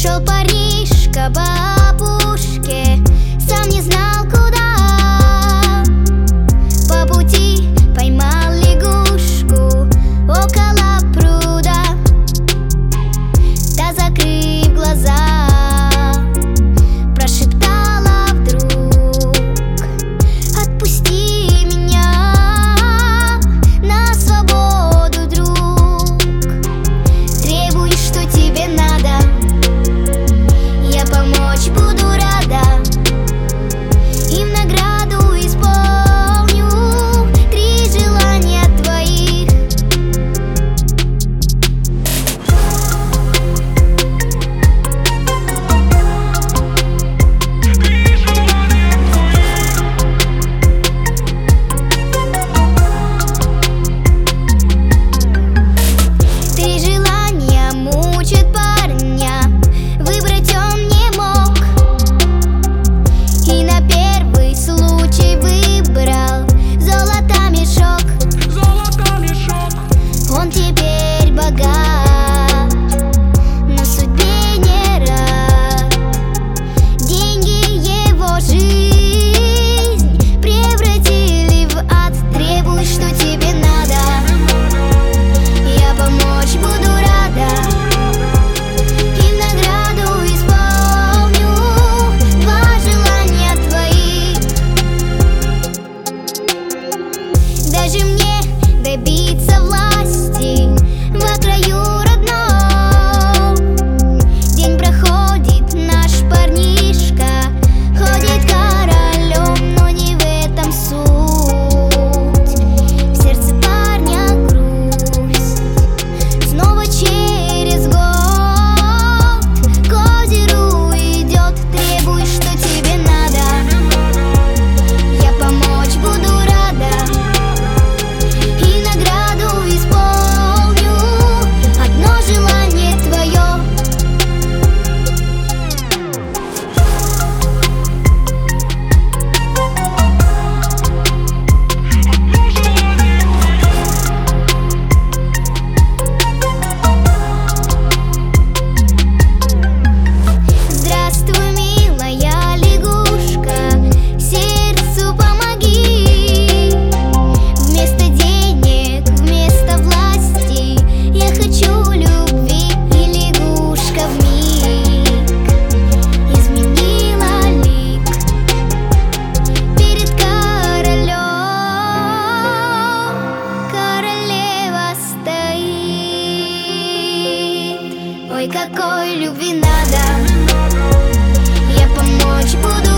Шел Париж, Кабак Ой, какой любви надо. Я помочь буду.